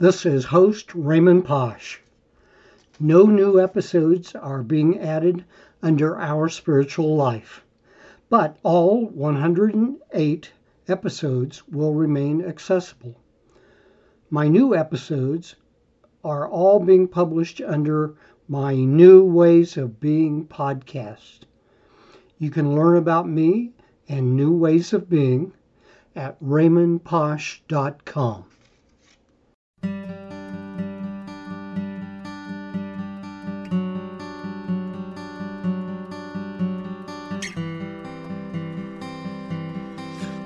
This is host Raymond Posch. No new episodes are being added under Our Spiritual Life, but all 108 episodes will remain accessible. My new episodes are all being published under my New Ways of Being podcast. You can learn about me and new ways of being at raymondposch.com.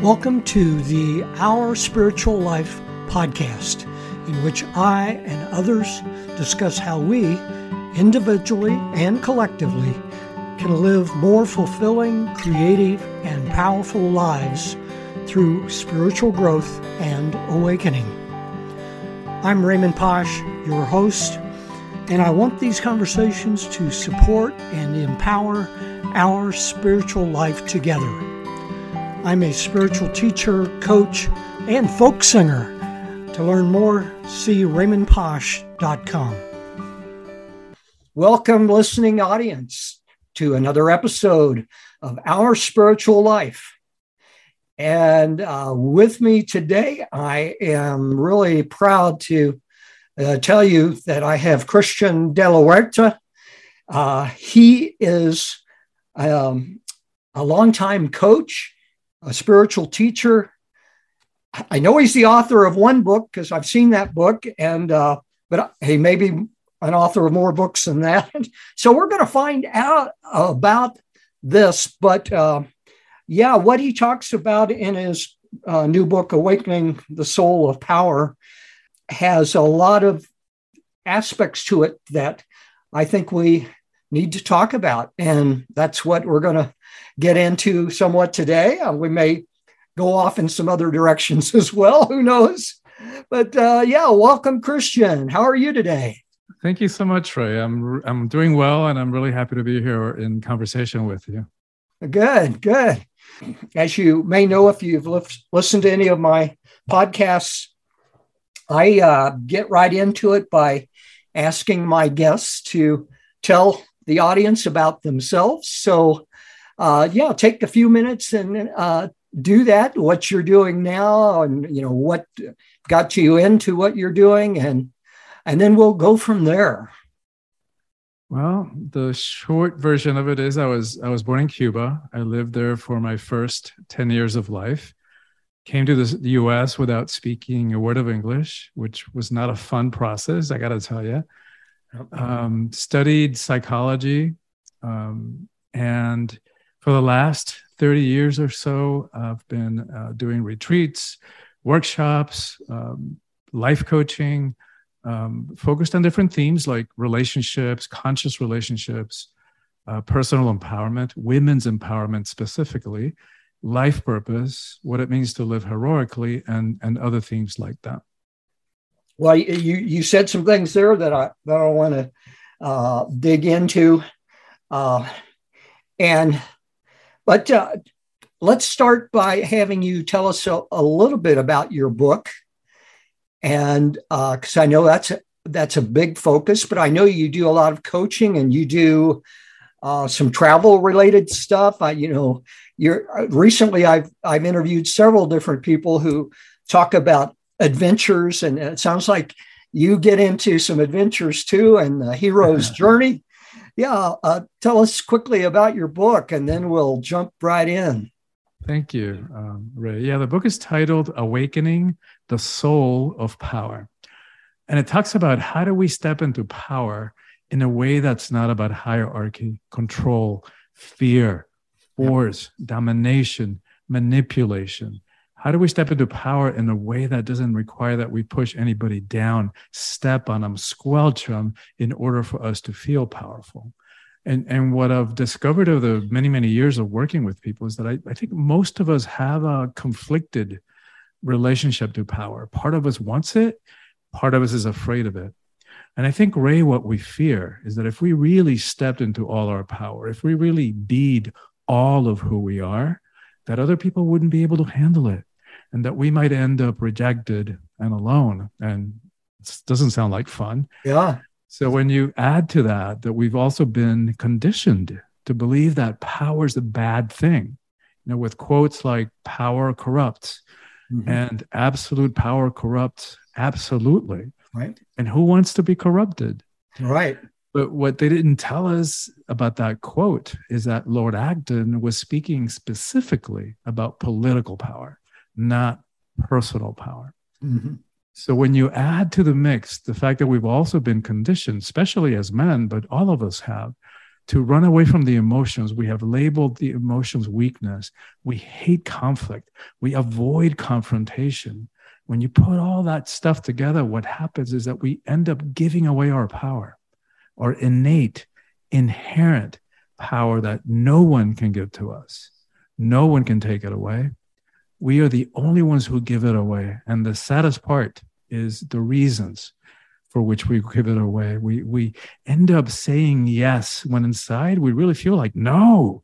Welcome to the Our Spiritual Life podcast, in which I and others discuss how we, individually and collectively, can live more fulfilling, creative, and powerful lives through spiritual growth and awakening. I'm Raymond Posch, your host, and I want these conversations to support and empower our spiritual life together. I'm a spiritual teacher, coach, and folk singer. To learn more, see raymondposch.com. Welcome, listening audience, to another episode of Our Spiritual Life. And uh, with me today, I am really proud to uh, tell you that I have Christian De La Huerta. Uh, he is um, a longtime coach a spiritual teacher. I know he's the author of one book because I've seen that book, and uh, but he may be an author of more books than that. so we're going to find out about this. But uh, yeah, what he talks about in his uh, new book, Awakening the Soul of Power, has a lot of aspects to it that I think we need to talk about. And that's what we're going to get into somewhat today. Uh, we may go off in some other directions as well. Who knows? But uh, yeah, welcome, Christian. How are you today? Thank you so much, Ray. I'm I'm doing well, and I'm really happy to be here in conversation with you. Good, good. As you may know, if you've listened to any of my podcasts, I uh, get right into it by asking my guests to tell the audience about themselves. So uh, yeah, take a few minutes and uh, do that. What you're doing now, and you know what got you into what you're doing, and and then we'll go from there. Well, the short version of it is I was I was born in Cuba. I lived there for my first 10 years of life. Came to the US without speaking a word of English, which was not a fun process, I got to tell you. Um, studied psychology um, and for the last 30 years or so, I've been uh, doing retreats, workshops, um, life coaching, um, focused on different themes like relationships, conscious relationships, uh, personal empowerment, women's empowerment specifically, life purpose, what it means to live heroically, and, and other themes like that. Well, you, you said some things there that I, that I want to uh, dig into. Uh, and but uh, let's start by having you tell us a, a little bit about your book, and because uh, I know that's a, that's a big focus. But I know you do a lot of coaching and you do uh, some travel related stuff. I, you know, you're uh, recently I've I've interviewed several different people who talk about adventures, and it sounds like you get into some adventures too, and the hero's journey yeah, uh, tell us quickly about your book, and then we'll jump right in. Thank you, um, Ray. Yeah, the book is titled Awakening the Soul of Power. And it talks about how do we step into power in a way that's not about hierarchy, control, fear, force, domination, manipulation. How do we step into power in a way that doesn't require that we push anybody down, step on them, squelch them in order for us to feel powerful? And, and what I've discovered over the many, many years of working with people is that I, I think most of us have a conflicted relationship to power. Part of us wants it, part of us is afraid of it. And I think, Ray, what we fear is that if we really stepped into all our power, if we really beed all of who we are, that other people wouldn't be able to handle it and that we might end up rejected and alone and It doesn't sound like fun. Yeah. So when you add to that, that we've also been conditioned to believe that power is a bad thing, you know, with quotes like power corrupts mm-hmm. and absolute power corrupts absolutely. Right. And who wants to be corrupted? Right. But what they didn't tell us about that quote is that Lord Acton was speaking specifically about political power, not personal power. Mm-hmm. So when you add to the mix the fact that we've also been conditioned, especially as men, but all of us have, to run away from the emotions. We have labeled the emotions weakness. We hate conflict. We avoid confrontation. When you put all that stuff together, what happens is that we end up giving away our power our innate, inherent power that no one can give to us. No one can take it away. We are the only ones who give it away. And the saddest part is the reasons for which we give it away. We, we end up saying yes when inside we really feel like no.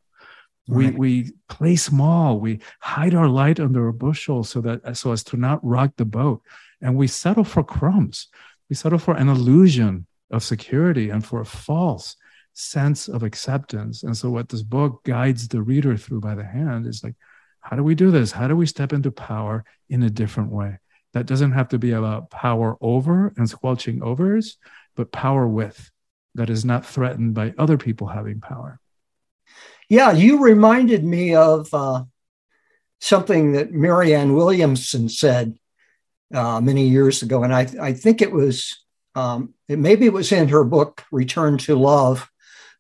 Right. We, we play small. We hide our light under a bushel so that so as to not rock the boat. And we settle for crumbs. We settle for an illusion of security and for a false sense of acceptance. And so, what this book guides the reader through by the hand is like, how do we do this? How do we step into power in a different way? That doesn't have to be about power over and squelching overs, but power with that is not threatened by other people having power. Yeah, you reminded me of uh, something that Marianne Williamson said uh, many years ago, and I, I think it was um, it, maybe it was in her book Return to Love,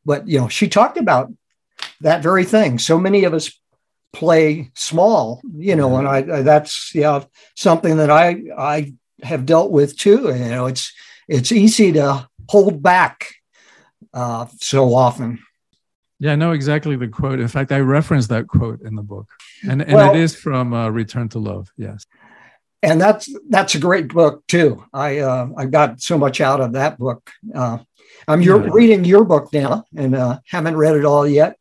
but you know she talked about that very thing. So many of us play small, you know, and I, I that's yeah something that I I have dealt with too. You know, it's it's easy to hold back uh, so often. Yeah, I know exactly the quote. In fact, I referenced that quote in the book, and and well, it is from uh, Return to Love. Yes and that's that's a great book too. I uh, I got so much out of that book. Uh, I'm your, yeah. reading your book now, and uh, haven't read it all yet.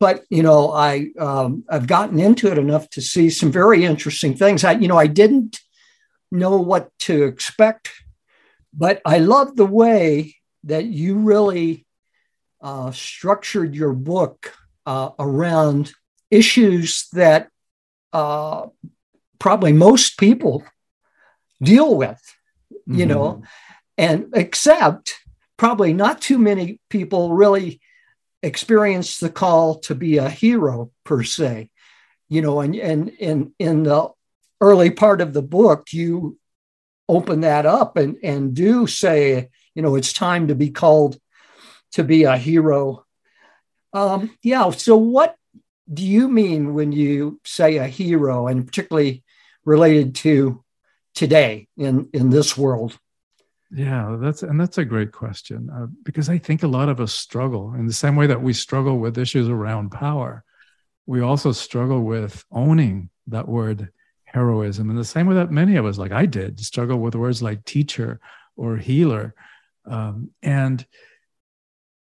But you know, I um, I've gotten into it enough to see some very interesting things. I you know I didn't know what to expect, but I love the way that you really uh, structured your book uh, around issues that uh, probably most people deal with, you mm-hmm. know, and except probably not too many people really experience the call to be a hero per se, you know, and and in in the early part of the book, you open that up and and do say, you know, it's time to be called to be a hero. Um, yeah. So what do you mean when you say a hero, and particularly related to today in in this world? Yeah, that's and that's a great question uh, because I think a lot of us struggle in the same way that we struggle with issues around power. We also struggle with owning that word heroism in the same way that many of us, like I did, struggle with words like teacher or healer. Um, and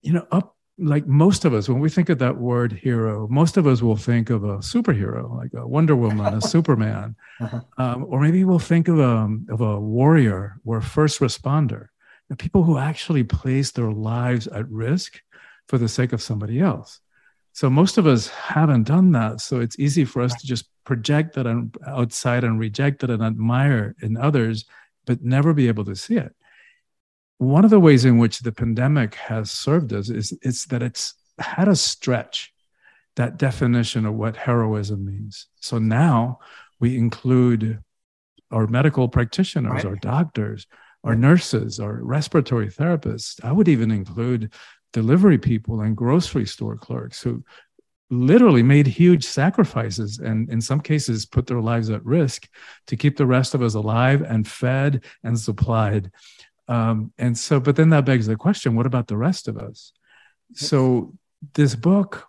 you know, up like most of us, when we think of that word hero, most of us will think of a superhero, like a Wonder Woman, a Superman, uh-huh. um, or maybe we'll think of a, of a warrior or a first responder, the people who actually place their lives at risk for the sake of somebody else. So most of us haven't done that. So it's easy for us to just project that outside and reject it and admire in others, but never be able to see it one of the ways in which the pandemic has served us is, is that it's had us stretch that definition of what heroism means. So now we include our medical practitioners, right. our doctors, our nurses, our respiratory therapists. I would even include delivery people and grocery store clerks who literally made huge sacrifices and in some cases put their lives at risk to keep the rest of us alive and fed and supplied um, and so, but then that begs the question what about the rest of us? So, this book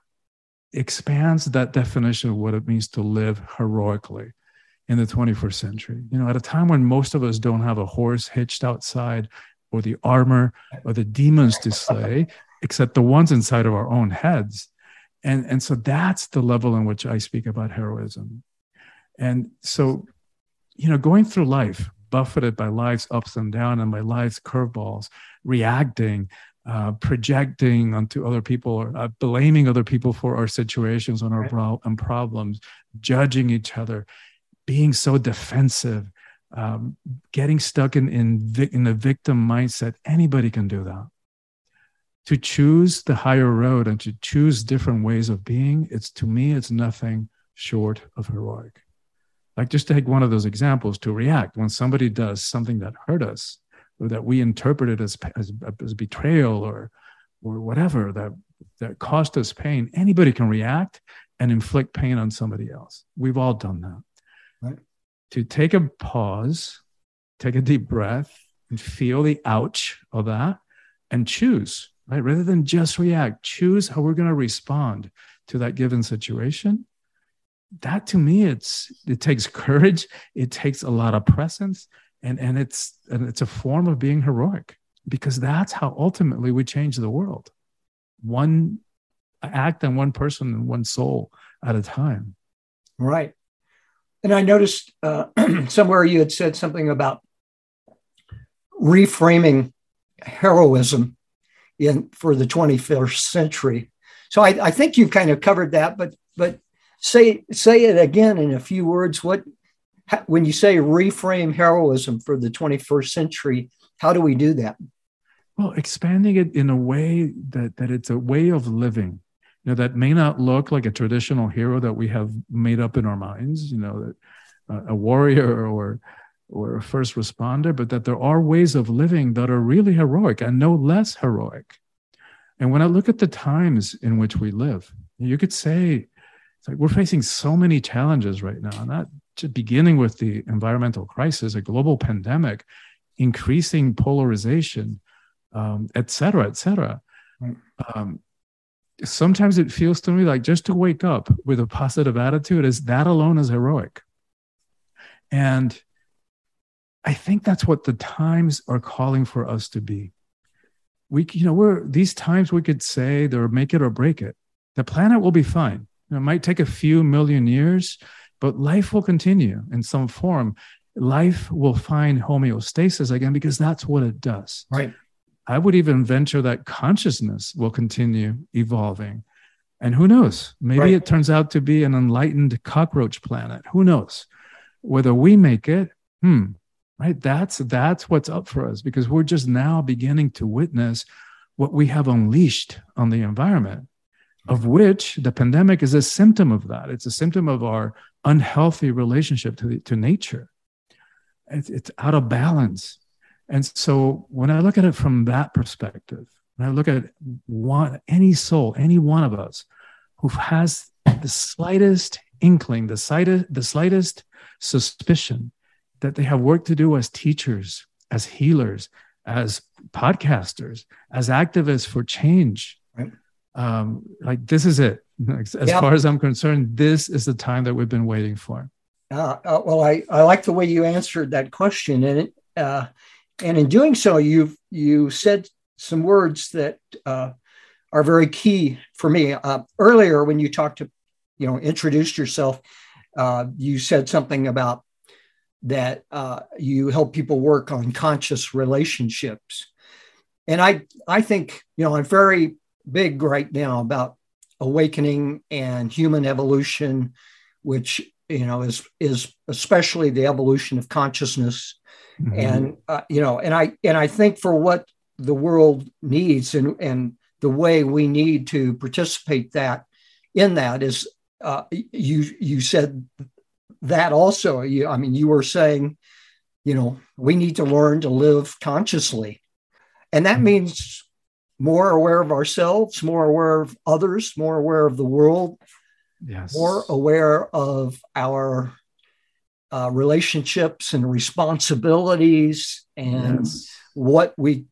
expands that definition of what it means to live heroically in the 21st century. You know, at a time when most of us don't have a horse hitched outside or the armor or the demons to slay, except the ones inside of our own heads. And, and so that's the level in which I speak about heroism. And so, you know, going through life, buffeted by life's ups and downs and by life's curveballs, reacting, uh, projecting onto other people or uh, blaming other people for our situations and our right. pro- and problems, judging each other, being so defensive, um, getting stuck in in, vic- in the victim mindset. Anybody can do that. To choose the higher road and to choose different ways of being, it's to me, it's nothing short of heroic. Like just take one of those examples to react when somebody does something that hurt us or that we interpreted as, as, as betrayal or, or whatever that, that caused us pain. Anybody can react and inflict pain on somebody else. We've all done that. Right. To take a pause, take a deep breath, and feel the ouch of that and choose, right? Rather than just react, choose how we're going to respond to that given situation that to me it's it takes courage it takes a lot of presence and and it's and it's a form of being heroic because that's how ultimately we change the world. One act and one person and one soul at a time. Right. And i noticed uh, somewhere you had said something about reframing heroism in for the 21st century. So I, I think you've kind of covered that but but say say it again in a few words. What when you say reframe heroism for the 21st century, how do we do that? Well, expanding it in a way that that it's a way of living. You know, that may not look like a traditional hero that we have made up in our minds. You know, that uh, a warrior or or a first responder, but that there are ways of living that are really heroic and no less heroic. And when I look at the times in which we live, you could say it's like we're facing so many challenges right now, not just beginning with the environmental crisis, a global pandemic, increasing polarization, um, et cetera, et cetera. Um, sometimes it feels to me like just to wake up with a positive attitude is that alone is heroic. And I think that's what the times are calling for us to be. We, you know, we're these times we could say they're make it or break it. The planet will be fine. It might take a few million years, but life will continue in some form. Life will find homeostasis again because that's what it does. Right. I would even venture that consciousness will continue evolving. And who knows? Maybe right. it turns out to be an enlightened cockroach planet. Who knows? Whether we make it, hmm, right? That's that's what's up for us because we're just now beginning to witness what we have unleashed on the environment of which the pandemic is a symptom of that. It's a symptom of our unhealthy relationship to, the, to nature. It's, it's out of balance. And so when I look at it from that perspective, when I look at one, any soul, any one of us who has the slightest inkling, the slightest, the slightest suspicion that they have work to do as teachers, as healers, as podcasters, as activists for change, um, like this is it. As yep. far as I'm concerned, this is the time that we've been waiting for. Uh, uh, well, I, I like the way you answered that question, and it, uh, and in doing so, you've you said some words that uh, are very key for me. Uh, earlier, when you talked to, you know, introduced yourself, uh, you said something about that you help people work on conscious relationships, and I I think you know I'm very big right now about awakening and human evolution, which you know is is especially the evolution of consciousness, mm-hmm. and uh, you know, and I and I think for what the world needs and and the way we need to participate that in that is uh, you you said that also. You, I mean, you were saying, you know, we need to learn to live consciously, and that mm-hmm. means more aware of ourselves, more aware of others, more aware of the world, yes. more aware of our uh, relationships and responsibilities and yes. what we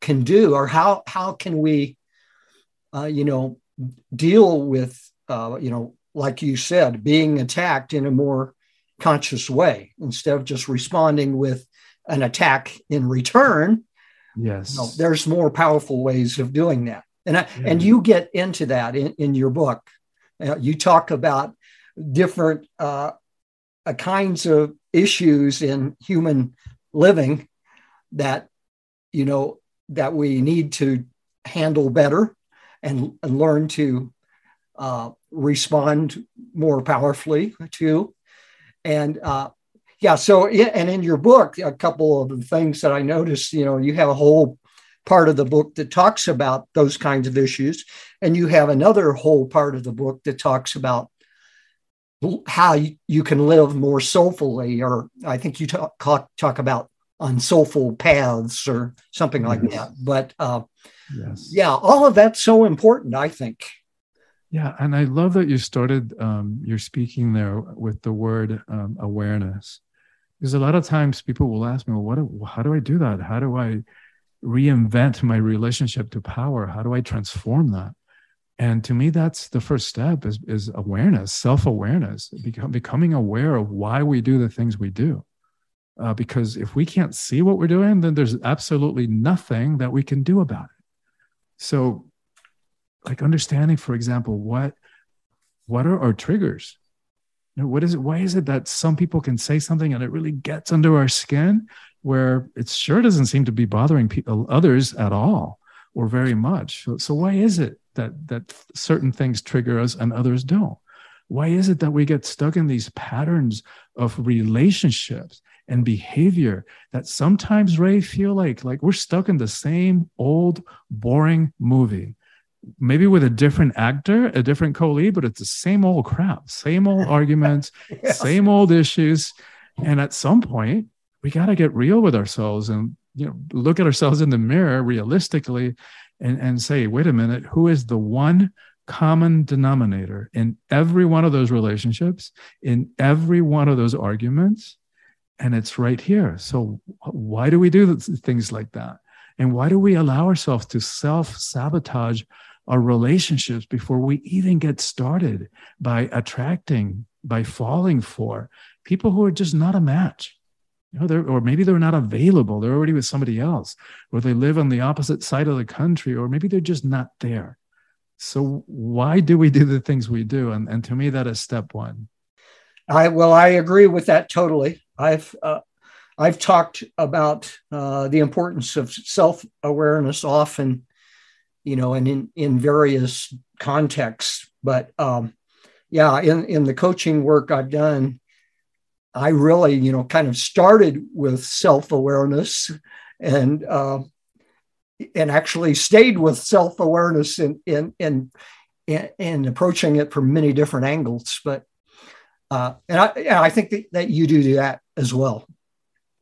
can do or how how can we uh, you know deal with uh, you know like you said being attacked in a more conscious way instead of just responding with an attack in return Yes. You know, there's more powerful ways of doing that. And, I, yeah. and you get into that in, in your book. Uh, you talk about different uh, uh, kinds of issues in human living that you know that we need to handle better and, and learn to uh, respond more powerfully to and uh, yeah so and in your book a couple of the things that i noticed you know you have a whole part of the book that talks about those kinds of issues and you have another whole part of the book that talks about how you can live more soulfully or i think you talk, talk about unsoulful paths or something like yes. that but uh, yes. yeah all of that's so important i think yeah and i love that you started um, your speaking there with the word um, awareness because a lot of times people will ask me well what how do i do that? How do i reinvent my relationship to power? How do i transform that? And to me that's the first step is, is awareness self-awareness becoming aware of why we do the things we do. Uh, because if we can't see what we're doing then there's absolutely nothing that we can do about it. So like understanding for example what what are our triggers know, what is it why is it that some people can say something and it really gets under our skin where it sure doesn't seem to be bothering people uh, others at all or very much? So, so why is it that that certain things trigger us and others don't? Why is it that we get stuck in these patterns of relationships and behavior that sometimes ray feel like like we're stuck in the same old boring movie maybe with a different actor a different co-lead but it's the same old crap same old arguments yes. same old issues. And at some point we got to get real with ourselves and you know look at ourselves in the mirror realistically and and say wait a minute who is the one common denominator in every one of those relationships in every one of those arguments? And it's right here. So why do we do things like that? And why do we allow ourselves to self sabotage our relationships before we even get started by attracting by falling for people who are just not a match you know, they're, or maybe they're not available. They're already with somebody else, or they live on the opposite side of the country, or maybe they're just not there. So why do we do the things we do? And, and to me, that is step one. I well, I agree with that totally. I've uh, I've talked about uh, the importance of self awareness often, you know, and in in various contexts. But um, yeah, in in the coaching work I've done, I really, you know, kind of started with self awareness and uh, and actually stayed with self awareness in, in in in approaching it from many different angles. But uh, and I and I think that, that you do that as well.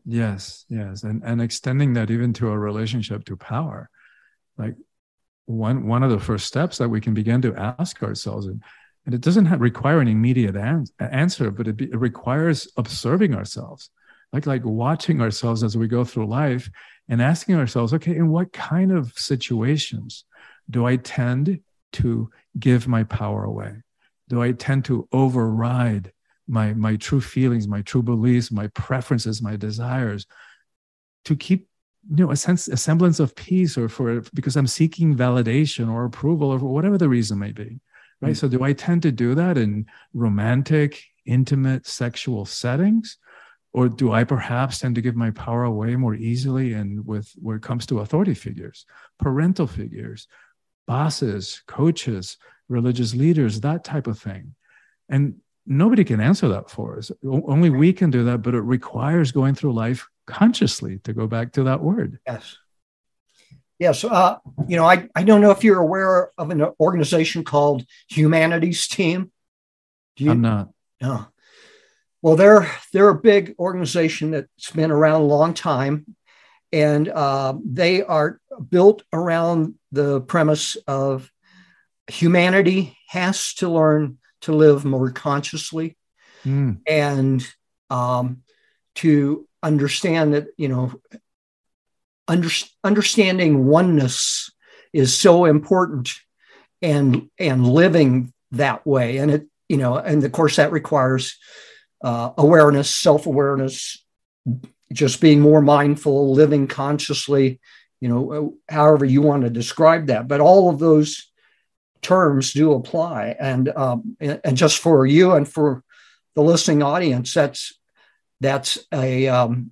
Yes, yes, and and extending that even to a relationship to power, like one one of the first steps that we can begin to ask ourselves. And and it doesn't have, require an immediate an- answer but it, be, it requires observing ourselves. Like like watching ourselves as we go through life and asking ourselves okay in what kind of situations do i tend to give my power away? Do i tend to override my my true feelings my true beliefs my preferences my desires to keep you know a sense a semblance of peace or for because i'm seeking validation or approval or whatever the reason may be right? Mm-hmm. So, do I tend to do that in romantic, intimate, sexual settings? Or do I perhaps tend to give my power away more easily and with where it comes to authority figures, parental figures, bosses, coaches, religious leaders, that type of thing? And nobody can answer that for us. Only we can do that, but it requires going through life consciously to go back to that word. Yes. Yes, uh, you know, I, I don't know if you're aware of an organization called Humanity's Team. Do You, I'm not. No. Well, they're they're a big organization that's been around a long time, and uh, they are built around the premise of humanity has to learn to live more consciously mm. and um, to understand that you know under, understanding oneness is so important and and living that way. And it you know and of course that requires uh, awareness self-awareness just being more mindful living consciously you know however you want to describe that. But all of those terms do apply. And um, and just for you and for the listening audience that's that's a um,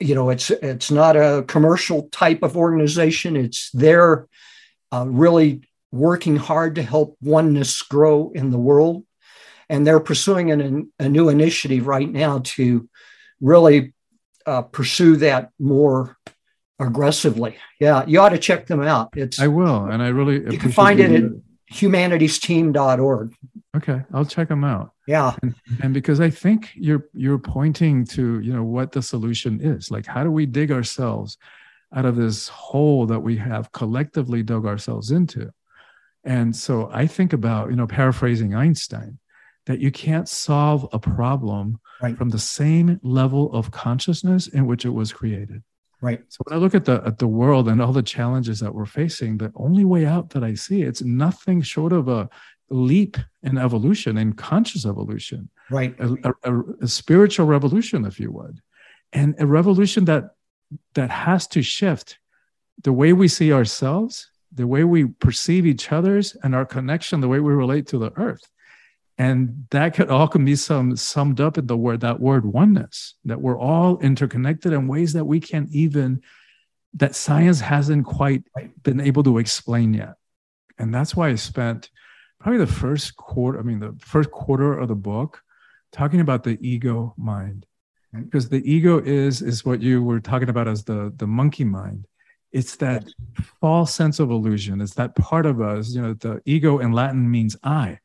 you know, it's it's not a commercial type of organization. It's they're uh, really working hard to help oneness grow in the world, and they're pursuing an, a new initiative right now to really uh, pursue that more aggressively. Yeah, you ought to check them out. It's I will, and I really you can find it at humanitysteam.org. Okay, I'll check them out. Yeah, and, and because I think you're you're pointing to you know what the solution is. Like, how do we dig ourselves out of this hole that we have collectively dug ourselves into? And so I think about you know paraphrasing Einstein that you can't solve a problem right. from the same level of consciousness in which it was created. Right. So when I look at the at the world and all the challenges that we're facing, the only way out that I see it's nothing short of a leap in evolution, in conscious evolution. Right. A, a, a spiritual revolution, if you would, and a revolution that that has to shift the way we see ourselves, the way we perceive each other's, and our connection, the way we relate to the earth and that could all can be some summed up in the word that word oneness that we're all interconnected in ways that we can't even that science hasn't quite been able to explain yet and that's why i spent probably the first quarter i mean the first quarter of the book talking about the ego mind because the ego is is what you were talking about as the the monkey mind. It's that false sense of illusion. It's that part of us you know the ego in latin means i.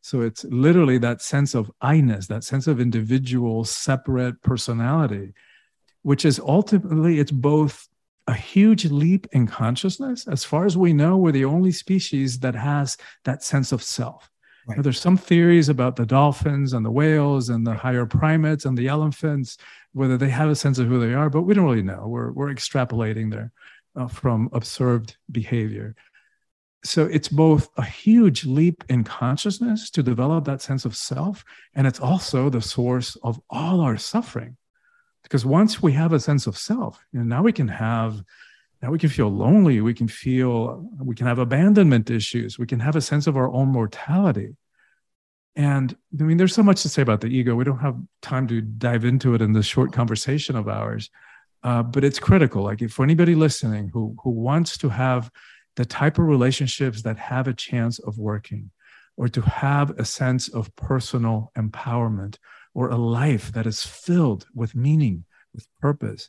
So it's literally that sense of I-ness, that sense of individual, separate personality, which is ultimately, it's both a huge leap in consciousness. As far as we know, we're the only species that has that sense of self. Right. Now, there's some theories about the dolphins and the whales and the higher primates and the elephants, whether they have a sense of who they are, but we don't really know. We're, we're extrapolating there uh, from observed behavior so it's both a huge leap in consciousness to develop that sense of self and it's also the source of all our suffering because once we have a sense of self you know, now we can have now we can feel lonely we can feel we can have abandonment issues we can have a sense of our own mortality. And i mean there's so much to say about the ego. We don't have time to dive into it in this short conversation of ours. Uh, but it's critical. Like if for anybody listening who who wants to have the type of relationships that have a chance of working, or to have a sense of personal empowerment, or a life that is filled with meaning, with purpose.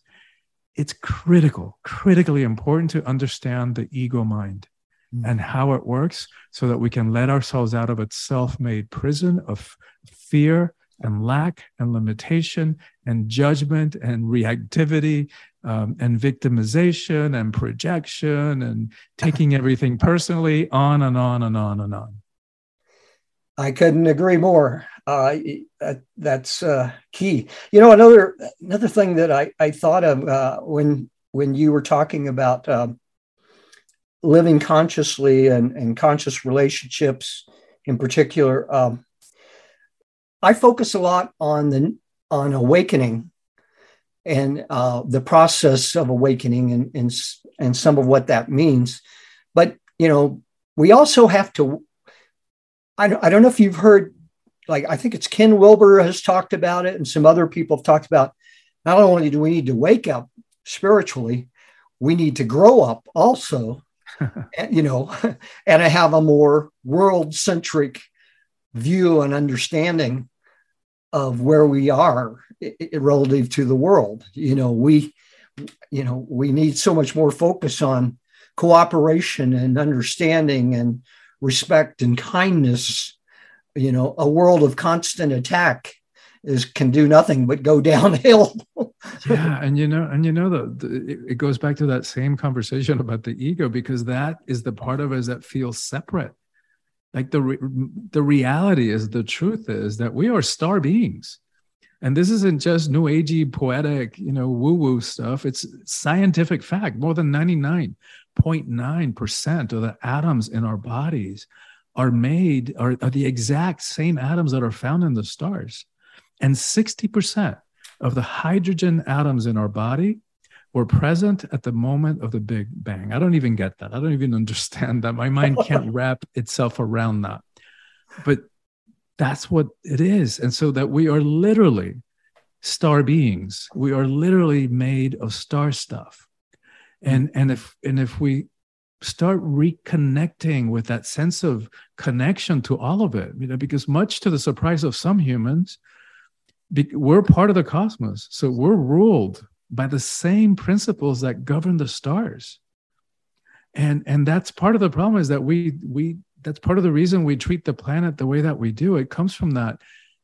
It's critical, critically important to understand the ego mind mm. and how it works so that we can let ourselves out of its self made prison of fear and lack and limitation and judgment and reactivity um, and victimization and projection and taking everything personally, on and on and on and on. I couldn't agree more. Uh, that, that's uh, key. You know, another another thing that I, I thought of uh, when when you were talking about um, living consciously and, and conscious relationships in particular, um, I focus a lot on the on awakening and uh, the process of awakening and, and, and some of what that means. But, you know, we also have to, I I don't know if you've heard, like, I think it's Ken Wilber has talked about it, and some other people have talked about not only do we need to wake up spiritually, we need to grow up also, and, you know, and have a more world centric view and understanding of where we are relative to the world. You know, we, you know, we need so much more focus on cooperation and understanding and respect and kindness. You know, a world of constant attack is can do nothing but go downhill. yeah, and you know, and you know, the, the, it goes back to that same conversation about the ego because that is the part of us that feels separate. Like the re- the reality is the truth is that we are star beings. And this isn't just new agey poetic you know woo woo stuff. It's scientific fact. More than 99.9% of the atoms in our bodies are made are, are the exact same atoms that are found in the stars and 60% of the hydrogen atoms in our body were present at the moment of the Big Bang. I don't even get that. I don't even understand that. My mind can't wrap itself around that. But that's what it is. And so that we are literally star beings. We are literally made of star stuff. And and if and if we start reconnecting with that sense of connection to all of it, you know, because much to the surprise of some humans, we're part of the cosmos. So we're ruled by the same principles that govern the stars. And and that's part of the problem is that we we that's part of the reason we treat the planet the way that we do. It comes from that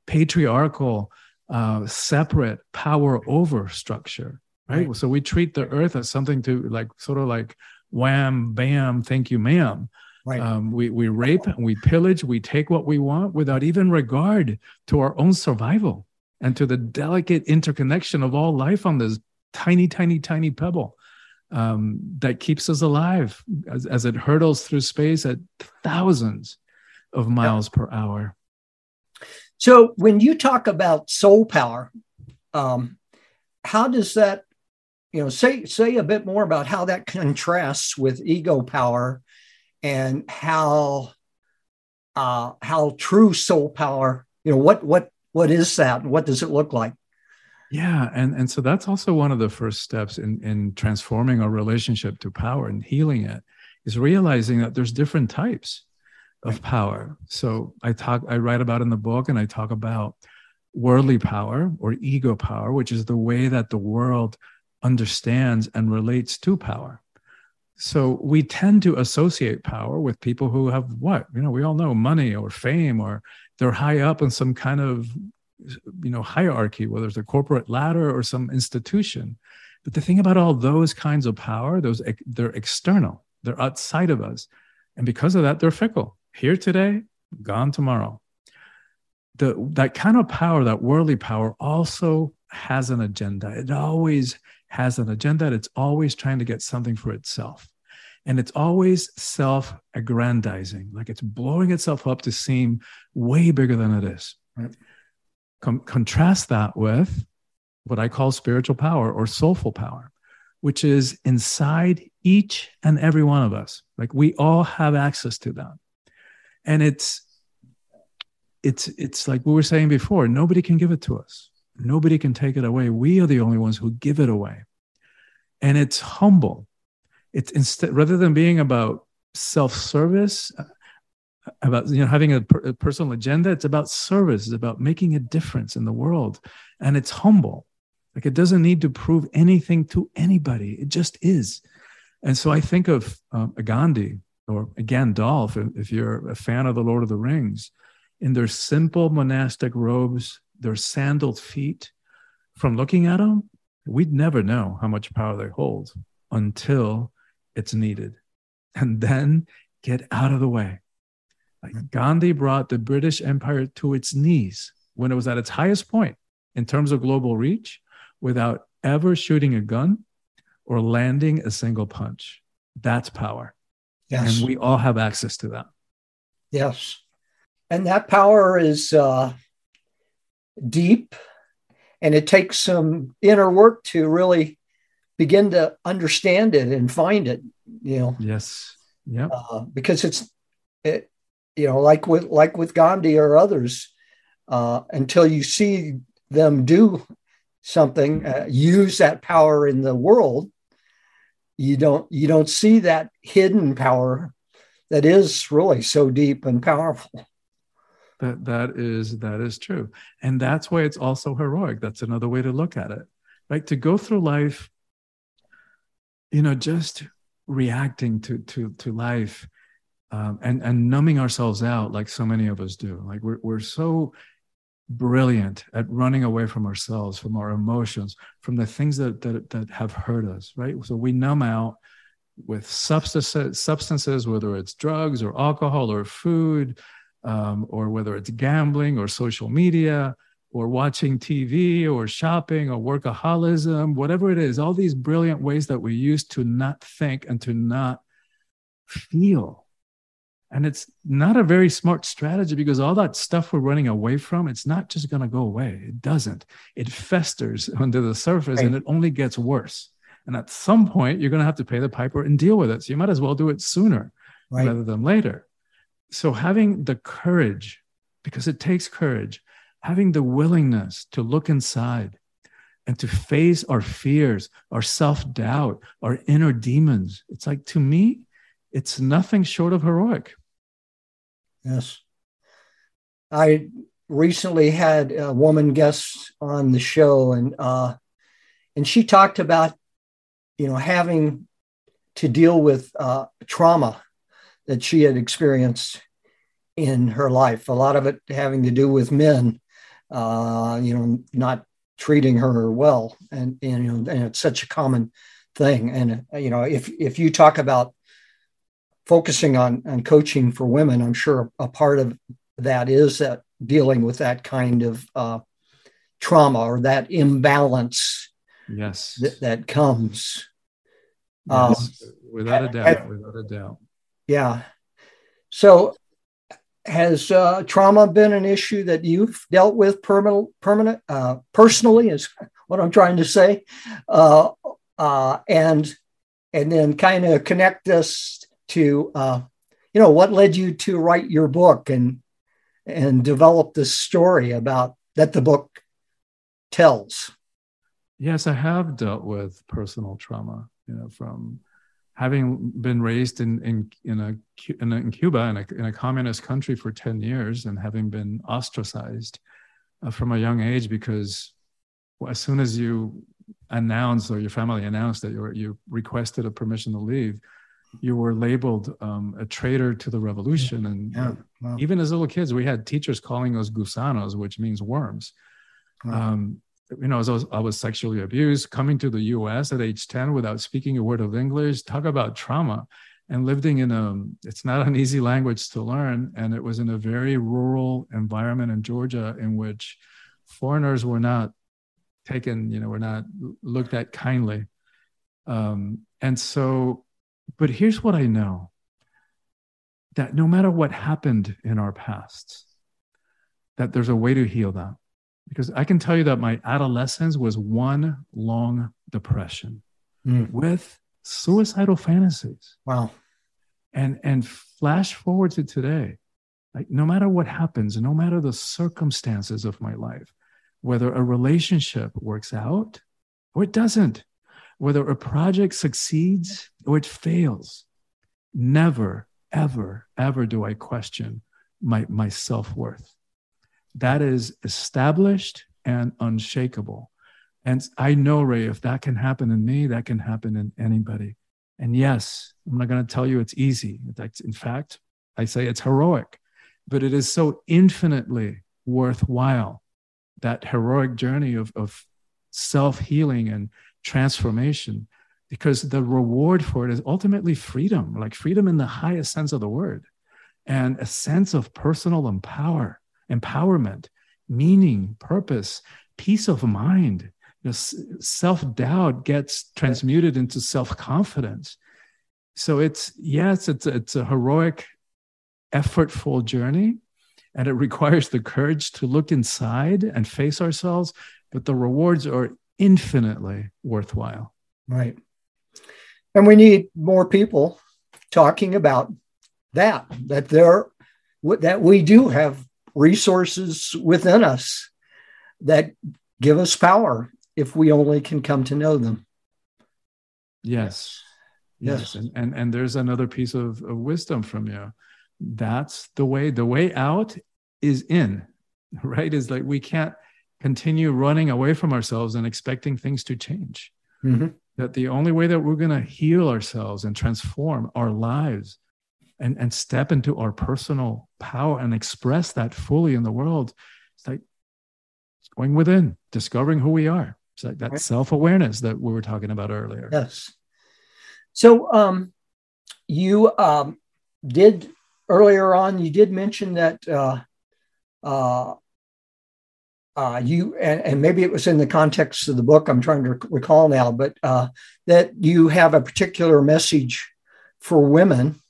patriarchal, uh, separate power over structure, right? right? So we treat the earth as something to like sort of like wham, bam, thank you, ma'am. Right. Um, we, we rape, and we pillage, we take what we want without even regard to our own survival and to the delicate interconnection of all life on this tiny, tiny, tiny pebble um, that keeps us alive as, as it hurtles through space at thousands of miles yeah. per hour. So, when you talk about soul power, um, how does that, you know, say say a bit more about how that contrasts with ego power, and how uh, how true soul power, you know, what what what is that? What does it look like? Yeah, and and so that's also one of the first steps in in transforming our relationship to power and healing it is realizing that there's different types of power. So I talk I write about in the book and I talk about worldly power or ego power, which is the way that the world understands and relates to power. So we tend to associate power with people who have what? You know, we all know money or fame or they're high up in some kind of you know hierarchy whether it's a corporate ladder or some institution. But the thing about all those kinds of power those they're external. They're outside of us. And because of that they're fickle. Here today gone tomorrow. The that kind of power that worldly power also has an agenda. It always has an agenda it's always trying to get something for itself and it's always self aggrandizing like it's blowing itself up to seem way bigger than it is right? Com- contrast that with what I call spiritual power or soulful power, which is inside each and every one of us. Like we all have access to that. And it's it's it's like we were saying before, nobody can give it to us. Nobody can take it away. We are the only ones who give it away. And it's humble. It's instead rather than being about self-service, about you know having a, per, a, personal agenda it's about service it's about making a difference in the world and it's humble like it doesn't need to prove anything to anybody it just is and so i think of um, a gandhi or gandalf if you're a fan of the lord of the rings in their simple monastic robes their sandaled feet from looking at them we'd never know how much power they hold until it's needed and then get out of the way Gandhi brought the British Empire to its knees when it was at its highest point in terms of global reach without ever shooting a gun or landing a single punch. That's power. Yes. And we all have access to that. Yes. And that power is uh, deep and it takes some inner work to really begin to understand it and find it, you know. Yes. Yeah. Uh, because it's, it, you know, like with like with Gandhi or others, uh, until you see them do something, uh, use that power in the world, you don't you don't see that hidden power that is really so deep and powerful. That that is that is true, and that's why it's also heroic. That's another way to look at it, right? To go through life, you know, just reacting to to to life um, and and numbing ourselves out like so many of us do. Like we're we're so brilliant at running away from ourselves, from our emotions, from the things that that that have hurt us. Right. So we numb out with substances, substances, whether it's drugs or alcohol or food, um, or whether it's gambling or social media or watching TV or shopping or workaholism, whatever it is, all these brilliant ways that we use to not think and to not feel and it's not a very smart strategy because all that stuff we're running away from, it's not just going to go away. It doesn't. It festers under the surface right. and it only gets worse. And at some point, you're going to have to pay the piper and deal with it. So you might as well do it sooner right. rather than later. So having the courage, because it takes courage, having the willingness to look inside and to face our fears, our self doubt, our inner demons. It's like, to me, it's nothing short of heroic. Yes. I recently had a woman guest on the show, and uh, and she talked about, you know, having to deal with uh, trauma that she had experienced in her life. A lot of it having to do with men, uh, you know, not treating her well, and, and you know, and it's such a common thing. And uh, you know, if if you talk about focusing on on coaching for women, I'm sure a part of that is that dealing with that kind of uh, trauma or that imbalance. Yes, th- that comes. Yes, um, without a doubt, without a doubt. Yeah. So has uh, trauma been an issue that you've dealt with permanent, permanent, uh, personally? Is what I'm trying to say, uh, uh and and then kind of connect us to, uh, you know, what led you to write your book and and develop this story about that the book tells. Yes, I have dealt with personal trauma. You know, from having been raised in in in a in, a, in Cuba in a, in a communist country for ten years and having been ostracized uh, from a young age because well, as soon as you announced or your family announced that you you requested a permission to leave, you were labeled um, a traitor to the revolution. And yeah. wow. even as little kids, we had teachers calling us gusanos, which means worms. Wow. Um, you know, I was, sexually abused, coming to the US at age 10 without speaking a word of English, talk about trauma and living in a, it's not an easy language to learn. And it was in a very rural environment in Georgia in which foreigners were not taken, you know, were not looked at kindly. Um, and so, but here's what I know that no matter what happened in our past, that there's a way to heal that because I can tell you that my adolescence was one long depression mm. with suicidal fantasies. Wow. And and flash forward to today, like no matter what happens, no matter the circumstances of my life, whether a relationship works out or it doesn't, whether a project succeeds or it fails, never, ever, ever do I question my, my self worth that is established and unshakable. And I know, Ray, if that can happen in me, that can happen in anybody. And yes, I'm not going to tell you it's easy. In fact, I say it's heroic, but it is so infinitely worthwhile that heroic journey of, of self healing and transformation, because the reward for it is ultimately freedom, like freedom in the highest sense of the word, and a sense of personal empower empowerment, meaning, purpose, peace of mind. You know, self doubt gets transmuted into self confidence. So it's yes, it's it's a heroic, effortful journey, and it requires the courage to look inside and face ourselves. But the rewards are infinitely worthwhile. Right. And we need more people talking about that, that there that we do have resources within us that give us power if we only can come to know them. Yes. Yes. yes. And, and and there's another piece of, of wisdom from you. That's the way, the way out is in, right? Is like we can't continue running away from ourselves and expecting things to change. Mm-hmm. That the only way that we're going to heal ourselves and transform our lives and, and step into our personal power and express that fully in the world. It's like it's going within, discovering who we are. It's like that self awareness that we were talking about earlier. Yes. So um, you um, did earlier on, you did mention that uh, uh, uh, you, and, and, maybe it was in the context of the book, I'm trying to recall now, but uh, that you have a particular message for women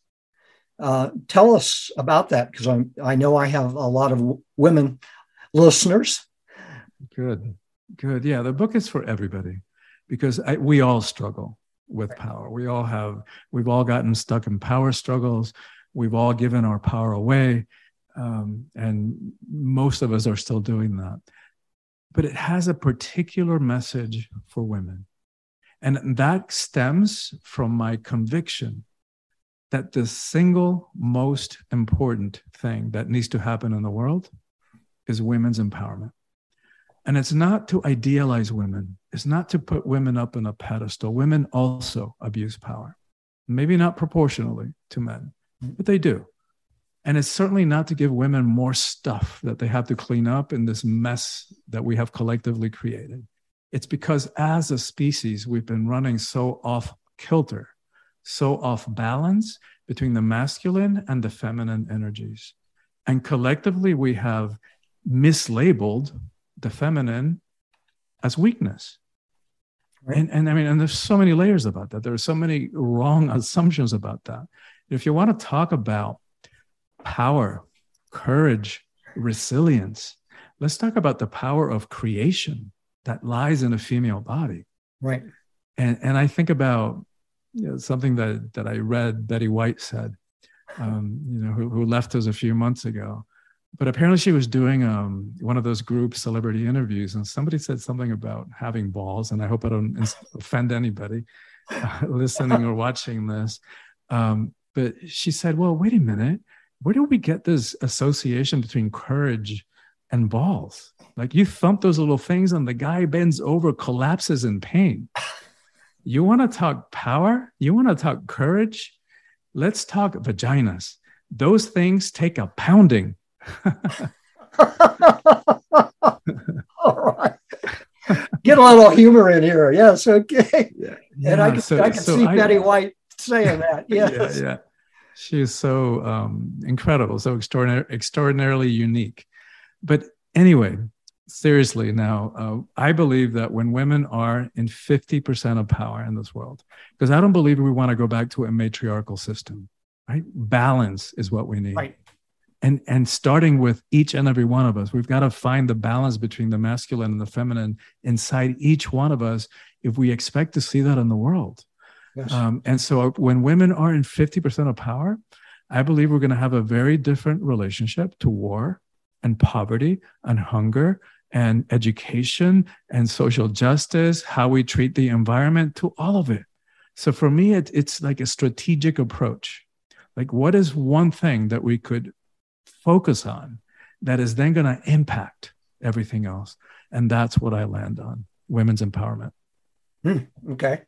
uh, tell us about that because I I know I have a lot of women listeners. Good, good. Yeah, the book is for everybody because I, we all struggle with power. We all have. We've all gotten stuck in power struggles. We've all given our power away, um, and most of us are still doing that. but it has a particular message for women. And that stems from my conviction that the single most important thing that needs to happen in the world is women's empowerment. And it's not to idealize women, it's not to put women up on a pedestal. Women also abuse power, maybe not proportionally to men, but they do. And it's certainly not to give women more stuff that they have to clean up in this mess that we have collectively created. It's because as a species, we've been running so off kilter, so off balance between the masculine and the feminine energies. And collectively, we have mislabeled the feminine as weakness. Right. And, and I mean, and there's so many layers about that. There are so many wrong assumptions about that. If you want to talk about power, courage, resilience. Let's talk about the power of creation that lies in a female body. Right. And, and I think about you know, something that, that I read Betty White said, um, you know, who, who left us a few months ago. But apparently she was doing um, one of those group celebrity interviews, and somebody said something about having balls. And I hope I don't offend anybody listening or watching this. Um, but she said, well, wait a minute where do we get this association between courage and balls? Like you thump those little things and the guy bends over, collapses in pain. You want to talk power? You want to talk courage? Let's talk vaginas. Those things take a pounding. All right. Get a little humor in here. Yes. Okay. Yeah, and I can, so, I can so see I, Betty White saying that. Yes. Yeah. Yeah she is so um, incredible, so extraordinary, extraordinarily unique. But anyway, seriously, now uh, I believe that when women are in 50% of power in this world, because I don't believe we want to go back to a matriarchal system, right? Balance is what we need. Right. And, and starting with each and every one of us, we've got to find the balance between the masculine and the feminine inside each one of us if we expect to see that in the world. Yes. Um, and so when women are in 50% of power, I believe we're going to have a very different relationship to war and poverty and hunger and education and social justice, how we treat the environment, to all of it. So for me, it, it's like a strategic approach. Like, what is one thing that we could focus on that is then going to impact everything else? And that's what I land on women's empowerment. Hmm, okay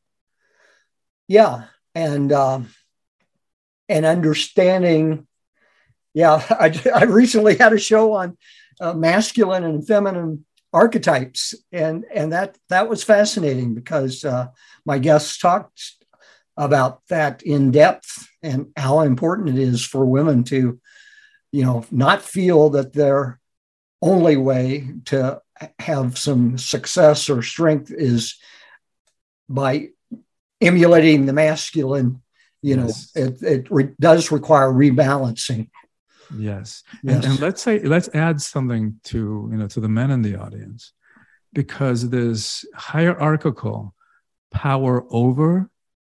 yeah and um, and understanding yeah I, I recently had a show on uh, masculine and feminine archetypes and and that that was fascinating because uh, my guests talked about that in depth and how important it is for women to you know not feel that their only way to have some success or strength is by emulating the masculine you know yes. it, it re- does require rebalancing yes, yes. And, and, let's say let's add something to you know to the men in the audience because this hierarchical power over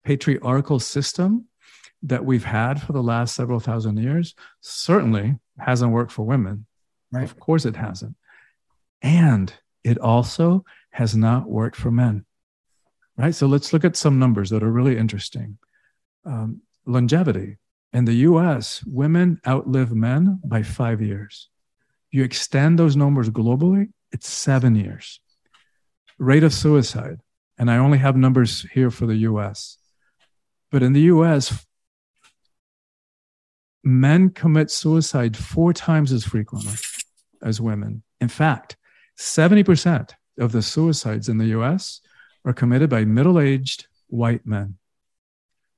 patriarchal system that we've had for the last several thousand years certainly hasn't worked for women right of course it hasn't and it also has not worked for men right? So let's look at some numbers that are really interesting. Um, longevity. In the US, women outlive men by five years. You extend those numbers globally, it's seven years. Rate of suicide, and I only have numbers here for the US. But in the US, men commit suicide four times as frequently as women. In fact, 70% of the suicides in the US are committed by middle aged white men,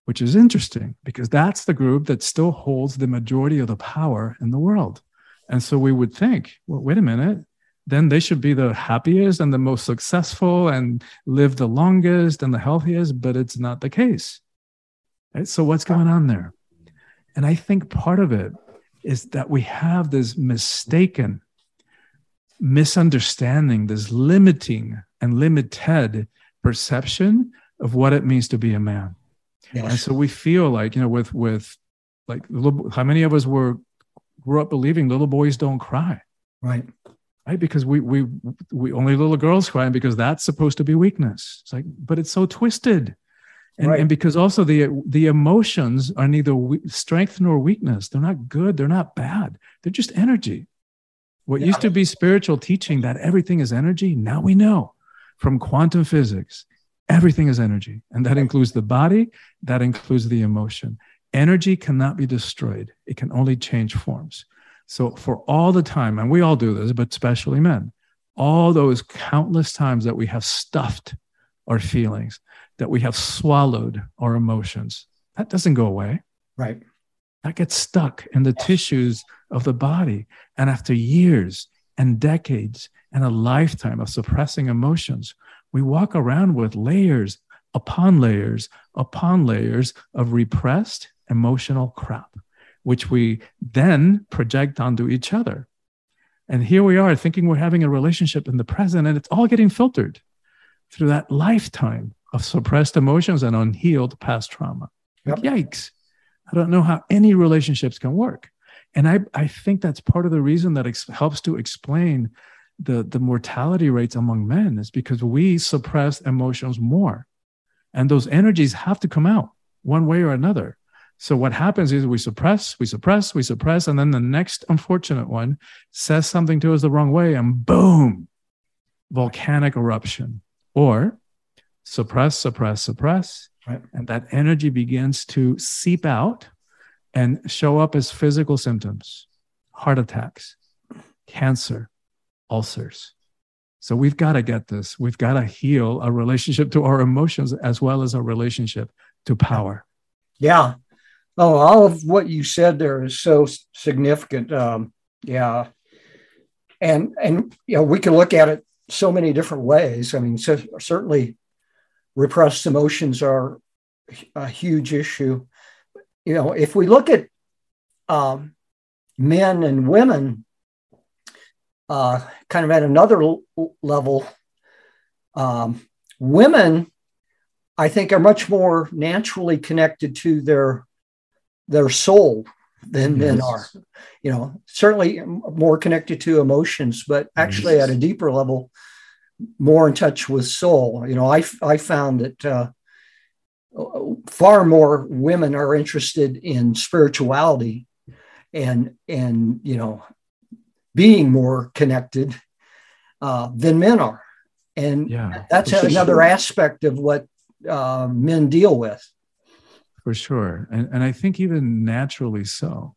which is interesting because that's the group that still holds the majority of the power in the world. And so we would think, well, wait a minute, then they should be the happiest and the most successful and live the longest and the healthiest, but it's not the case. Right? So, what's going on there? And I think part of it is that we have this mistaken misunderstanding, this limiting and limited perception of what it means to be a man. And so we feel like, you know, with with like little, how many of us were grew up believing little boys don't cry. Right. right? Because we we we only little girls crying because that's supposed to be weakness. It's like, but it's so twisted. And, right. and because also the the emotions are neither strength nor weakness. They're not good. They're not bad. They're just energy. What yeah. used to be spiritual teaching that everything is energy, now we know from quantum physics, everything is energy. And that includes the body, that includes the emotion. Energy cannot be destroyed, it can only change forms. So, for all the time, and we all do this, but especially men, all those countless times that we have stuffed our feelings, that we have swallowed our emotions, that doesn't go away. Right. That gets stuck in the tissues of the body. And after years and decades and a lifetime of suppressing emotions, we walk around with layers upon layers upon layers of repressed emotional crap, which we then project onto each other. And here we are thinking we're having a relationship in the present, and it's all getting filtered through that lifetime of suppressed emotions and unhealed past trauma. Yep. Yikes. I don't know how any relationships can work. And I, I think that's part of the reason that ex- helps to explain the, the mortality rates among men is because we suppress emotions more. And those energies have to come out one way or another. So what happens is we suppress, we suppress, we suppress, and then the next unfortunate one says something to us the wrong way, and boom, volcanic eruption. Or suppress, suppress, suppress, right. and that energy begins to seep out and show up as physical symptoms heart attacks, cancer, ulcers. So we've got to get this. We've got to heal our relationship to our emotions as well as our relationship to power. Yeah. Oh, all of what you said there is so significant. Um, yeah. And, and, you know, we can look at it so many different ways. I mean, so certainly repressed emotions are a huge issue you know, if we look at um, men and women uh, kind of at another l- level, um, women, I think, are much more naturally connected to their their soul than yes. men are. You know, certainly more connected to emotions, but actually yes. at a deeper level, more in touch with soul. You know, I I found that. Uh, far more women are interested in spirituality and and you know being more connected uh, than men are and yeah, that's another sure. aspect of what uh, men deal with for sure and, and i think even naturally so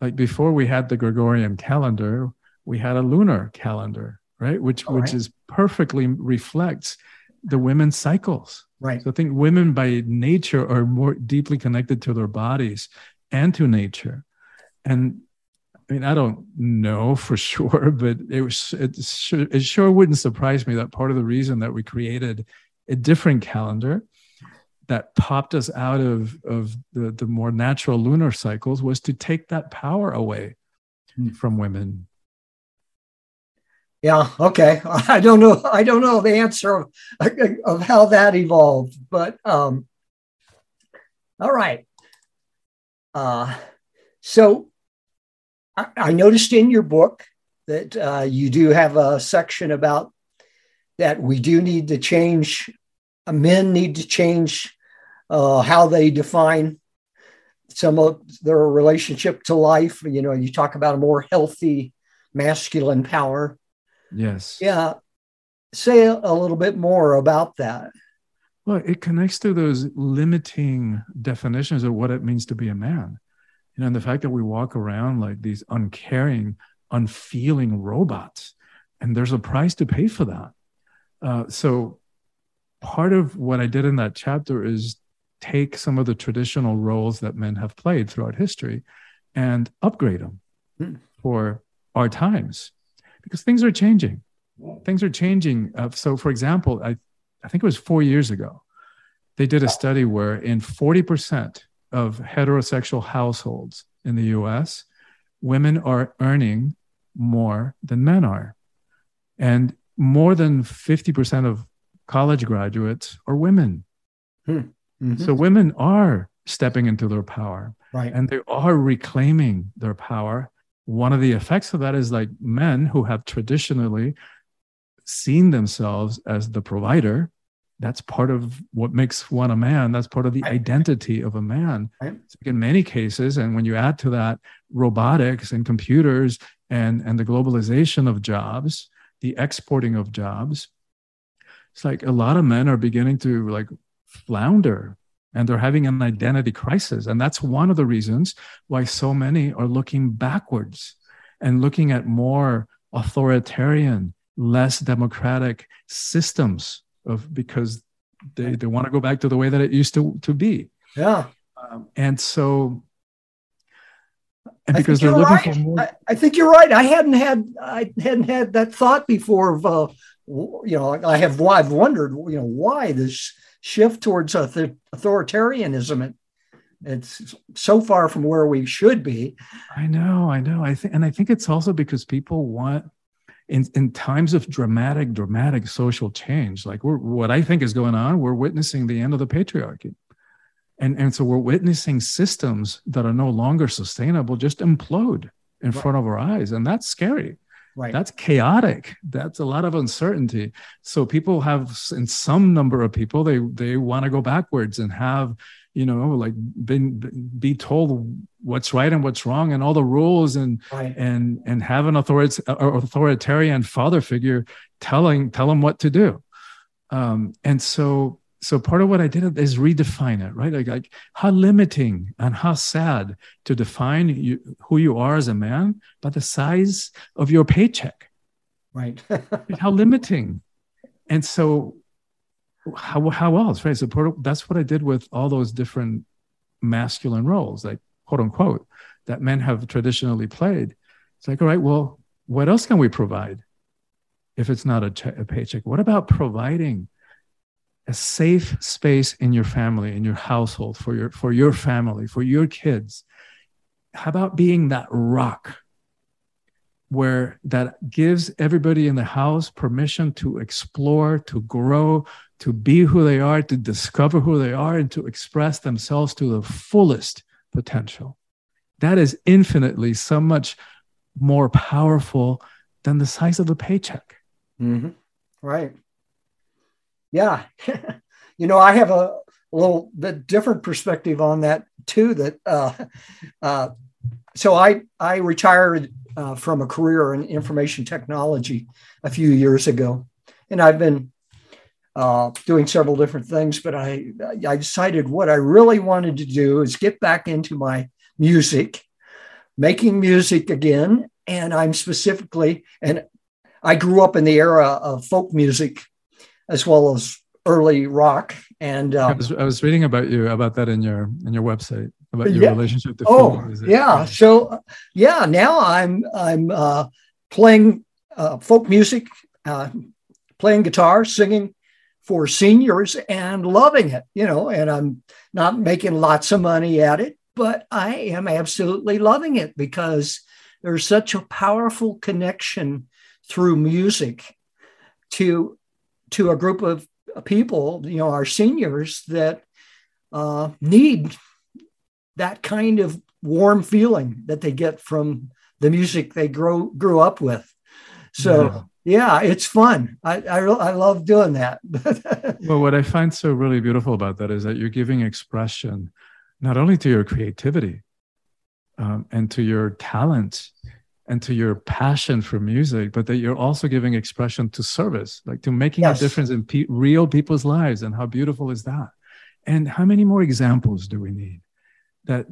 like before we had the gregorian calendar we had a lunar calendar right which All which right. is perfectly reflects the women's cycles. Right. So I think women by nature are more deeply connected to their bodies and to nature. And I mean, I don't know for sure, but it was it sure, it sure wouldn't surprise me that part of the reason that we created a different calendar that popped us out of of the, the more natural lunar cycles was to take that power away from women yeah. Okay. I don't know. I don't know the answer of, of how that evolved, but um, all right. Uh, so I, I noticed in your book that uh, you do have a section about that we do need to change. Uh, men need to change uh, how they define some of their relationship to life. You know, you talk about a more healthy masculine power Yes. Yeah. Say a little bit more about that. Well, it connects to those limiting definitions of what it means to be a man. You know, and the fact that we walk around like these uncaring, unfeeling robots, and there's a price to pay for that. Uh, so, part of what I did in that chapter is take some of the traditional roles that men have played throughout history and upgrade them hmm. for our times because things are changing. Things are changing. Uh, so, for example, I, I think it was four years ago, they did a study where in 40% of heterosexual households in the US, women are earning more than men are. And more than 50% of college graduates are women. Hmm. Mm-hmm. So women are stepping into their power. Right. And they are reclaiming their power one of the effects of that is like men who have traditionally seen themselves as the provider that's part of what makes one a man. That's part of the identity of a man. Right. in many cases and when you add to that robotics and computers and and the globalization of jobs the exporting of jobs it's like a lot of men are beginning to like flounder and they're having an identity crisis. And that's one of the reasons why so many are looking backwards and looking at more authoritarian less democratic systems of because they, they want to go back to the way that it used to, to be. Yeah. Um, and so, and because they're looking right. for more. I, I, think you're right. I hadn't had I hadn't had that thought before. Of uh, you know, I have I've wondered you know why this shift towards authoritarianism. it's so far from where we should be. I know, I know. I think, and I think it's also because people want in, in times of dramatic, dramatic social change, like what I think is going on, we're witnessing the end of the patriarchy. And, and so we're witnessing systems that are no longer sustainable just implode in right. front of our eyes. And that's scary. Right. That's chaotic. That's a lot of uncertainty. So people have, in some number of people, they they want to go backwards and have you know like been be told what's right and what's wrong and all the rules and right. and and have an authority, authoritarian father figure telling tell them what to do. Um, and so so part of what i did is redefine it right? Like, like how limiting and how sad to define you, who you are as a man by the size of your paycheck. Right. How limiting. And so how how else, right? So that's what I did with all those different masculine roles, like quote unquote, that men have traditionally played. It's like, all right, well, what else can we provide if it's not a, a paycheck? What about providing a safe space in your family, in your household, for your for your family, for your kids? How about being that rock where that gives everybody in the house permission to explore, to grow, to be who they are, to discover who they are, and to express themselves to the fullest potential. That is infinitely so much more powerful than the size of a paycheck. Mm-hmm. Right. Yeah. you know, I have a, little bit different perspective on that too. That uh, uh, so I I retired uh, from a career in information technology a few years ago, and I've been uh, doing several different things, but I, I decided what I really wanted to do is get back into my music, making music again. And I'm specifically, and I grew up in the era of folk music as well as early rock. And uh, I, was, I was reading about you about that in your in your website about your yeah. relationship to oh, music. Yeah. So yeah, now I'm I'm uh, playing uh, folk music, uh, playing guitar, singing, for seniors and loving it, you know, and I'm not making lots of money at it, but I am absolutely loving it because there's such a powerful connection through music to to a group of people, you know, our seniors that uh, need that kind of warm feeling that they get from the music they grow grew up with. So yeah it's fun. I, I, I love doing that. well, what I find so really beautiful about that is that you're giving expression not only to your creativity um, and to your talent and to your passion for music, but that you're also giving expression to service, like to making yes. a difference in pe- real people's lives. And how beautiful is that? And how many more examples do we need that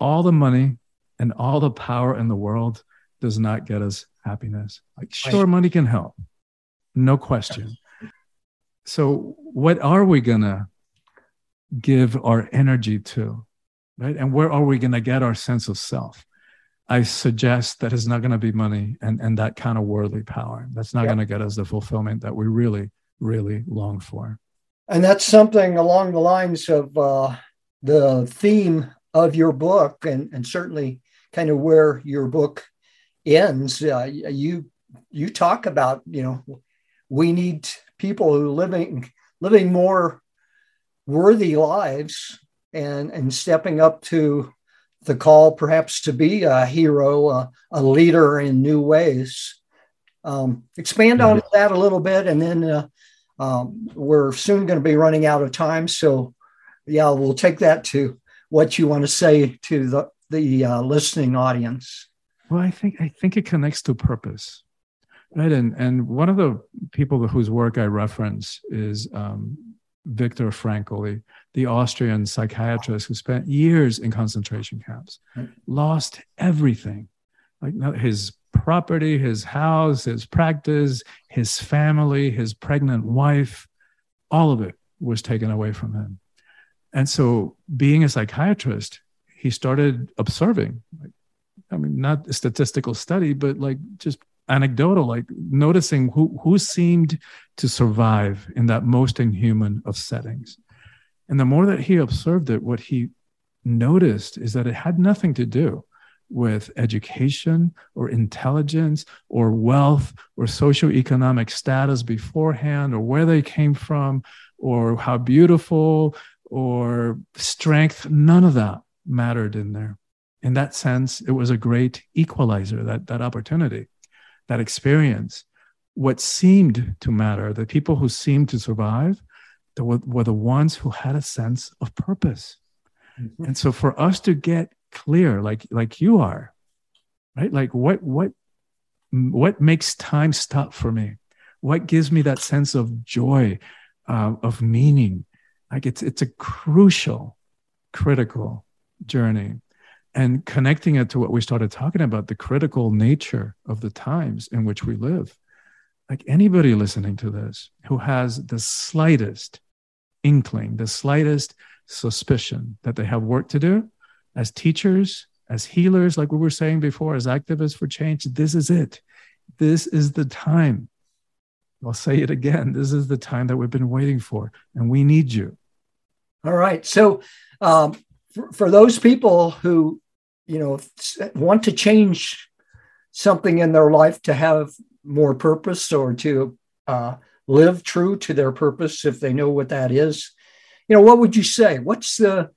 all the money and all the power in the world does not get us happiness. Like, sure, money can help, no question. So, what are we gonna give our energy to, right? And where are we gonna get our sense of self? I suggest that it's not going to be money and, and that kind of worldly power. That's not going to get us the fulfillment that we really, really long for. And that's something along the lines of uh, the theme of your book, and, and certainly kind of where your book ends, uh, you you talk about you know we need people who living living more worthy lives and and stepping up to the call perhaps to be a hero, a, a leader in new ways. Um, expand on that a little bit, and then uh, um, we're soon going to be running out of time. So, yeah, we'll take that to what you want to say to the the uh, listening audience. Well, I think I think it connects to purpose, right? And and one of the people whose work I reference is um, Viktor Frankl, the, Austrian psychiatrist who spent years in concentration camps, lost everything, like his property, his house, his practice, his family, his pregnant wife, all of it was taken away from him. And so, being a psychiatrist, he started observing, like, I mean, not a statistical study, but like just anecdotal, like noticing who, who seemed to survive in that most inhuman of settings. And the more that he observed it, what he noticed is that it had nothing to do with education or intelligence or wealth or socioeconomic status beforehand or where they came from or how beautiful or strength. None of that mattered in there. In that sense, it was a great equalizer, that, that opportunity, that experience. What seemed to matter, the people who seemed to survive, were, were the ones who had a sense of purpose. Mm-hmm. And so for us to get clear like like you are right like what what what makes time stop for me what gives me that sense of joy uh, of meaning like it's it's a crucial critical journey and connecting it to what we started talking about the critical nature of the times in which we live like anybody listening to this who has the slightest inkling the slightest suspicion that they have work to do as teachers, as healers, like we were saying before, as activists for change, this is it. This is the time. I'll say it again. This is the time that we've been waiting for, and we need you. All right. So, um, for, for those people who, you know, want to change something in their life to have more purpose or to uh, live true to their purpose, if they know what that is, you know, what would you say? What's the,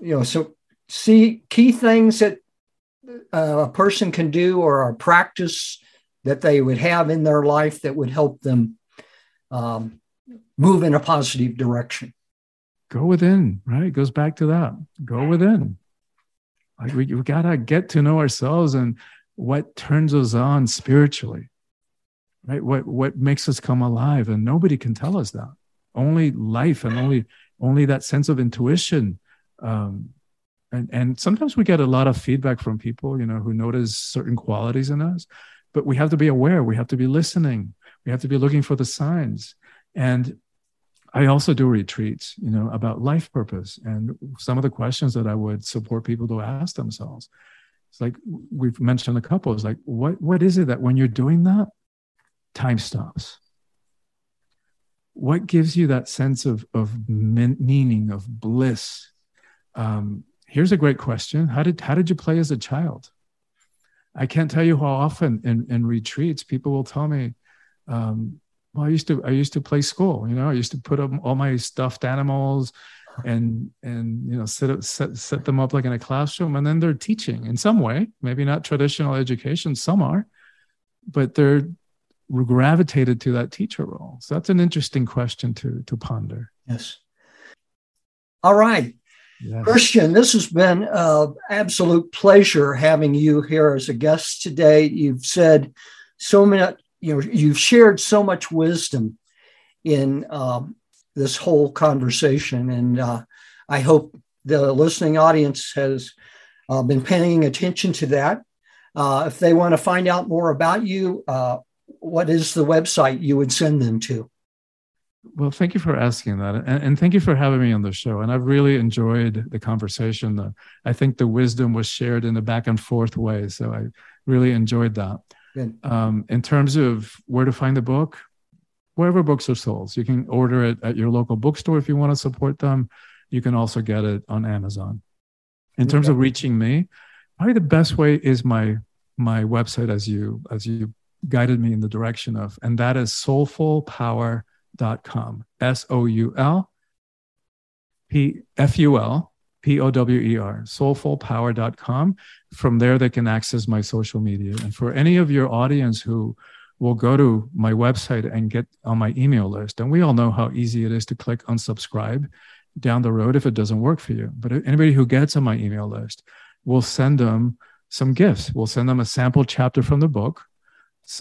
you know, so see key things that uh, a person can do or a practice that they would have in their life that would help them um, move in a positive direction? Go within right? It goes back to that. Go within like we, we gotta get to know ourselves and what turns us on spiritually right? What what makes us come alive and nobody can tell us that. Only life and only only that sense of intuition um, and and sometimes we get a lot of feedback from people you know who notice certain qualities in us but we have to be aware we have to be listening we have to be looking for the signs. And i also do retreats you know about life purpose and some of the questions that i would support people to ask themselves. It's like we've mentioned a couple. It's like what what is it that when you're doing that time stops? What gives you that sense of of meaning of bliss? Um, here's a great question. How did how did you play as a child? I can't tell you how often in, in retreats people will tell me um, well i used to i used to play school you know i used to put up all my stuffed animals and and you know set, set set them up like in a classroom. And then they're teaching in some way maybe not traditional education some are but they're gravitated to that teacher role. So that's an interesting question to to ponder. Yes. All right. Yes. Christian, this has been an absolute pleasure having you here as a guest today. You've said so many, you know, you've shared so much wisdom in um, this whole conversation, and uh, I hope the listening audience has uh, been paying attention to that. Uh, if they want to find out more about you, uh, what is the website you would send them to? Well, thank you for asking that. And, and, thank you for having me on the show. And I've really enjoyed the conversation. I think the wisdom was shared in a back and forth way. So I really enjoyed that. Um, in terms of where to find the book, wherever books are sold, you can order it at your local bookstore if you want to support them. You can also get it on Amazon. In terms okay. of reaching me, probably the best way is my my website as you as you guided me in the direction of, and that is soulfulpower.com. S O U L P F U L P O W E R, soulfulpower.com. From there, they can access my social media. And for any of your audience who will go to my website and get on my email list, and we all know how easy it is to click unsubscribe down the road if it doesn't work for you. But anybody who gets on my email list, we'll send them some gifts. We'll send them a sample chapter from the book,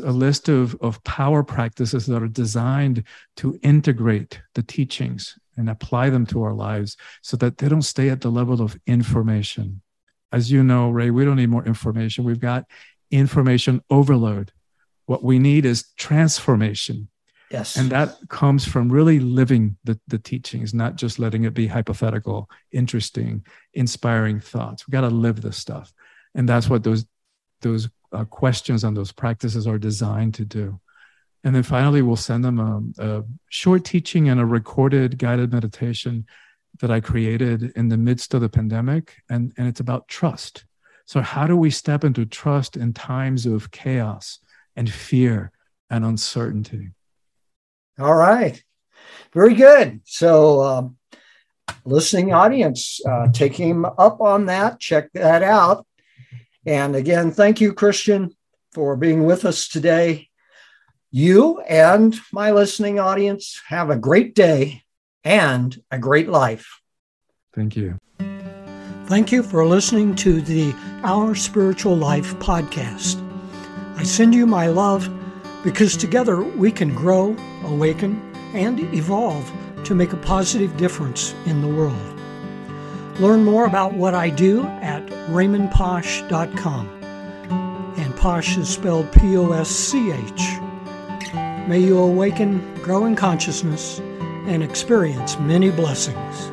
a list of, of power practices that are designed to integrate the teachings and apply them to our lives so that they don't stay at the level of information. As you know, Ray, we don't need more information. We've got information overload. What we need is transformation. Yes. And that comes from really living the, the teachings, not just letting it be hypothetical, interesting, inspiring thoughts. We've got to live this stuff. And that's what those, those uh, questions on those practices are designed to do. And then finally, we'll send them a, a, short teaching and a recorded guided meditation that I created in the midst of the pandemic. And, and it's about trust. So, how do we step into trust in times of chaos and fear and uncertainty? All right. Very good. So, um, listening audience, uh, take him up on that. Check that out. And again, thank you, Christian, for being with us today. You and my listening audience have a great day and a great life. Thank you. Thank you for listening to the Our Spiritual Life podcast. I send you my love because together we can grow, awaken, and evolve to make a positive difference in the world. Learn more about what I do at raymondposch.com. And Posch is spelled P O S C H. May you awaken, grow in consciousness, and experience many blessings.